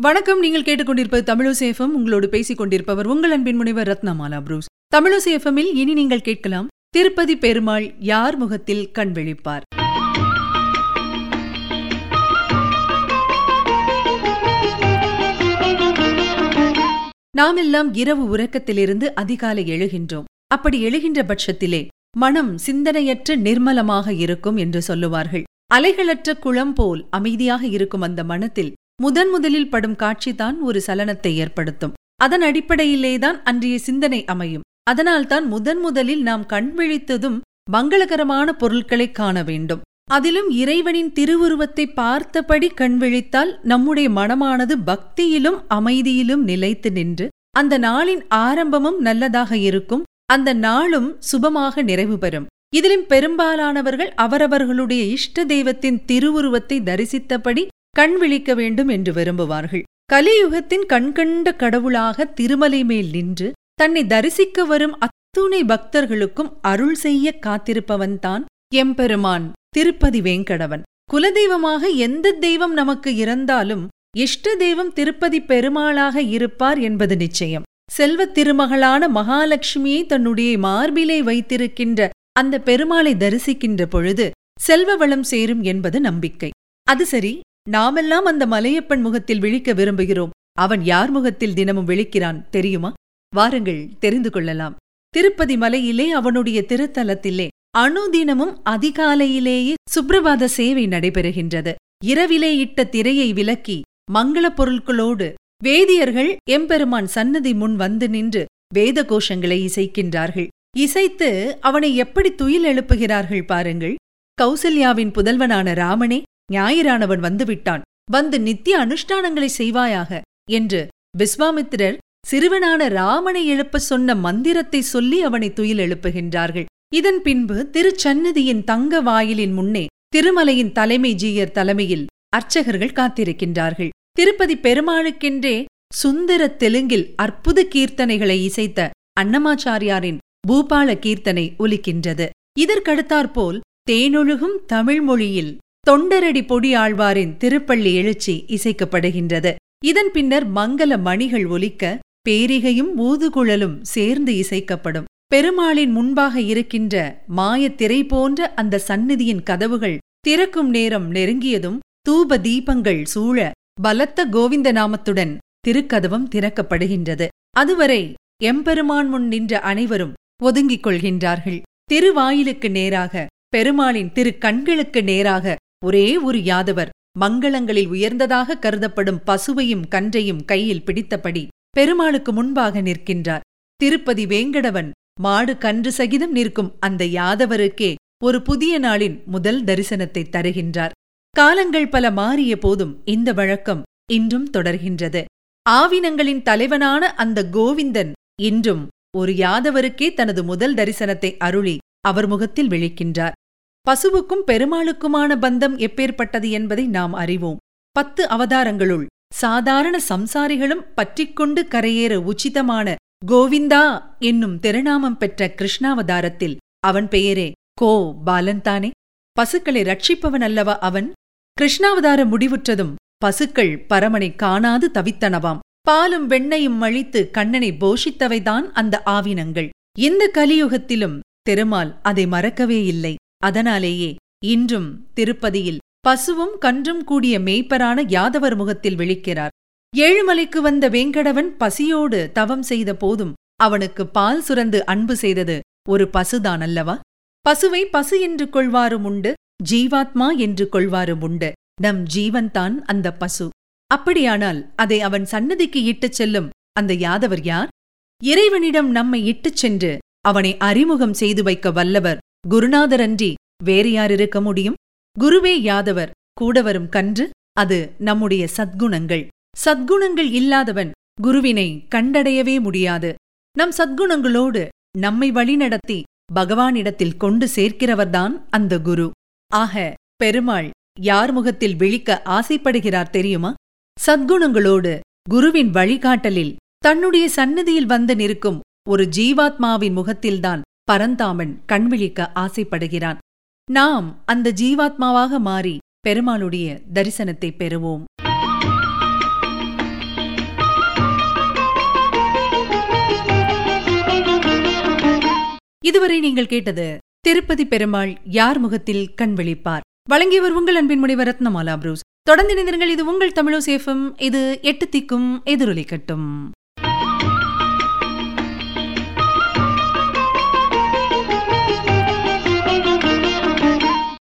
வணக்கம். நீங்கள் கேட்டுக்கொண்டிருப்பது தமிழசேஃபம் உங்களோடு பேசிக் கொண்டிருப்பவர் உங்கள் அன்பின் முனைவர் ரத்னமாலா புரூஸ். தமிழசேஃபமில் இனி நீங்கள் கேட்கலாம் திருப்பதி பெருமாள் யார் முகத்தில் கண் விழிப்பார்? நாமெல்லாம் இரவு உறக்கத்திலிருந்து அதிகாலை எழுகின்றோம். அப்படி எழுகின்ற பட்சத்திலே மனம் சிந்தனையற்ற நிர்மலமாக இருக்கும் என்று சொல்லுவார்கள். அலைகளற்ற குளம் போல் அமைதியாக இருக்கும் அந்த மனத்தில் முதன் முதலில் படும் காட்சிதான் ஒரு சலனத்தை ஏற்படுத்தும். அதன் அடிப்படையிலேதான் அன்றைய சிந்தனை அமையும். அதனால்தான் முதன் முதலில் நாம் கண் விழித்ததும் மங்களகரமான பொருட்களை காண வேண்டும். அதிலும் இறைவனின் திருவுருவத்தை பார்த்தபடி கண் விழித்தால் நம்முடைய மனமானது பக்தியிலும் அமைதியிலும் நிலைத்து நின்று அந்த நாளின் ஆரம்பமும் நல்லதாக இருக்கும். அந்த நாளும் சுபமாக நிறைவு பெறும். இதிலும் பெரும்பாலானவர்கள் அவரவர்களுடைய இஷ்ட தெய்வத்தின் திருவுருவத்தை தரிசித்தபடி கண் விழிக்க வேண்டும் என்று விரும்புவார்கள். கலியுகத்தின் கண்கண்ட கடவுளாக திருமலை மேல் நின்று தன்னை தரிசிக்க வரும் அத்துணை பக்தர்களுக்கும் அருள் செய்ய காத்திருப்பவன்தான் எம்பெருமான் திருப்பதி வேங்கடவன். குலதெய்வமாக எந்த தெய்வம் நமக்கு இறந்தாலும் இஷ்ட தெய்வம் திருப்பதி பெருமாளாக இருப்பார் என்பது நிச்சயம். செல்வத் திருமகளான மகாலட்சுமியை தன்னுடைய மார்பிலே வைத்திருக்கின்ற அந்த பெருமாளை தரிசிக்கின்ற பொழுது செல்வ வளம் சேரும் என்பது நம்பிக்கை. அது சரி நாமெல்லாம் அந்த மலையப்பன் முகத்தில் விழிக்க விரும்புகிறோம். அவன் யார் முகத்தில் தினமும் விழிக்கிறான் தெரியுமா? வாருங்கள் தெரிந்து கொள்ளலாம். திருப்பதி மலையிலே அவனுடைய திருத்தலத்திலே அணுதினமும் அதிகாலையிலேயே சுப்ரபாத சேவை நடைபெறுகின்றது. இரவிலே இட்ட திரையை விலக்கி மங்களப் பொருட்களோடு வேதியர்கள் எம்பெருமான் சன்னதி முன் வந்து நின்று வேத கோஷங்களை இசைக்கின்றார்கள். இசைத்து அவனை எப்படி துயில் எழுப்புகிறார்கள் பாருங்கள். கௌசல்யாவின் புதல்வனான ராமனே ஞாயிறானவன் வந்துவிட்டான். வந்து நித்திய அனுஷ்டானங்களை செய்வாயாக என்று விஸ்வாமித்திரர் சிறுவனான ராமனை எழுப்ப சொன்ன மந்திரத்தை சொல்லி அவனை துயில் எழுப்புகின்றார்கள். இதன் பின்பு திருச்சன்னதியின் தங்க வாயிலின் முன்னே திருமலையின் தலைமை ஜீயர் தலைமையில் அர்ச்சகர்கள் காத்திருக்கின்றார்கள். திருப்பதி பெருமாளுக்கென்றே சுந்தர தெலுங்கில் அற்புத கீர்த்தனைகளை இசைத்த அன்னமாச்சாரியாரின் பூபால கீர்த்தனை ஒலிக்கின்றது. இதற்கடுத்தாற்போல் தேனொழுகும் தமிழ் மொழியில் தொண்டரடி பொடி ஆழ்வாரின் திருப்பள்ளி எழுச்சி இசைக்கப்படுகின்றது. இதன் பின்னர் மங்கள மணிகள் ஒலிக்க பேரிகையும் ஊதுகுழலும் சேர்ந்து இசைக்கப்படும். பெருமாளின் முன்பாக இருக்கின்ற மாயத் திரை போன்ற அந்த சந்நிதியின் கதவுகள் திறக்கும் நேரம் நெருங்கியதும் தூப தீபங்கள் சூழ பலத்த கோவிந்த நாமத்துடன் திருக்கதவம் திறக்கப்படுகின்றது. அதுவரை எம்பெருமான் முன் நின்ற அனைவரும் ஒதுங்கிக் கொள்கின்றார்கள். திருவாயிலுக்கு நேராக பெருமாளின் திரு கண்களுக்கு நேராக ஒரே ஒரு யாதவர் மங்களங்களில் உயர்ந்ததாக கருதப்படும் பசுவையும் கன்றையும் கையில் பிடித்தபடி பெருமாளுக்கு முன்பாக நிற்கின்றார். திருப்பதி வேங்கடவன் மாடு கன்று சகிதம் நிற்கும் அந்த யாதவருக்கே ஒரு புதிய நாளின் முதல் தரிசனத்தை தருகின்றார். காலங்கள் பல மாறிய போதும் இந்த வழக்கம் இன்றும் தொடர்கின்றது. ஆவினங்களின் தலைவனான அந்த கோவிந்தன் இன்றும் ஒரு யாதவருக்கே தனது முதல் தரிசனத்தை அருளி அவர் முகத்தில் விழிக்கின்றார். பசுவுக்கும் பெருமாளுக்குமான பந்தம் எப்பேற்பட்டது என்பதை நாம் அறிவோம். பத்து அவதாரங்களுள் சாதாரண சம்சாரிகளும் பற்றிக்கொண்டு கரையேற உச்சிதமான கோவிந்தா என்னும் திருநாமம் பெற்ற கிருஷ்ணாவதாரத்தில் அவன் பெயரே கோ பாலன்தானே. பசுக்களை ரட்சிப்பவன் அல்லவா அவன்? கிருஷ்ணாவதாரம் முடிவுற்றதும் பசுக்கள் பரமனை காணாது தவித்தனவாம். பாலும் வெண்ணையும் அழித்து கண்ணனை போஷித்தவைதான் அந்த ஆவினங்கள். இந்த கலியுகத்திலும் திருமால் அதை மறக்கவே இல்லை. அதனாலேயே இன்றும் திருப்பதியில் பசுவும் கன்றும் கூடிய மேய்ப்பரான யாதவர் முகத்தில் விழிக்கிறார். ஏழுமலைக்கு வந்த வேங்கடவன் பசியோடு தவம் செய்த போதும் அவனுக்கு பால் சுரந்து அன்பு செய்தது ஒரு பசுதான் அல்லவா பசுவை பசு என்று கொள்வாரும் உண்டு ஜீவாத்மா என்று கொள்வாரும் உண்டு. நம் ஜீவன்தான் அந்த பசு. அப்படியானால் அதை அவன் சன்னதிக்கு இட்டுச் செல்லும் அந்த யாதவர் யார்? இறைவனிடம் நம்மை இட்டுச் சென்று அவனை அறிமுகம் செய்து வைக்க வல்லவர் குருநாதரன்றி வேறு யார் இருக்க முடியும்? குருவே யாதவர் கூட வரும் கன்று அது நம்முடைய சத்குணங்கள். சத்குணங்கள் இல்லாதவன் குருவினை கண்டடையவே முடியாது. நம் சத்குணங்களோடு நம்மை வழிநடத்தி பகவானிடத்தில் கொண்டு சேர்க்கிறவர்தான் அந்த குரு. ஆக பெருமாள் யார் முகத்தில் விழிக்க ஆசைப்படுகிறார் தெரியுமா? சத்குணங்களோடு குருவின் வழிகாட்டலில் தன்னுடைய சந்நிதியில் வந்து நிற்கும் ஒரு ஜீவாத்மாவின் முகத்தில்தான் பரந்தாமன் கண்விழிக்க ஆசைப்படுகிறான். நாம் அந்த ஜீவாத்மாவாக மாறி பெருமாளுடைய தரிசனத்தை பெறுவோம். இதுவரை நீங்கள் கேட்டது திருப்பதி பெருமாள் யார் முகத்தில் கண் விழிப்பார்? வழங்கியவர் உங்கள் அன்பின் முனைவர் ரத்னமாலா புரூஸ். தொடர்ந்து இணைந்திருங்கள். இது உங்கள் தமிழோ சேஃபம் இது எட்டு திக்கும் எதிரொலிக்கட்டும்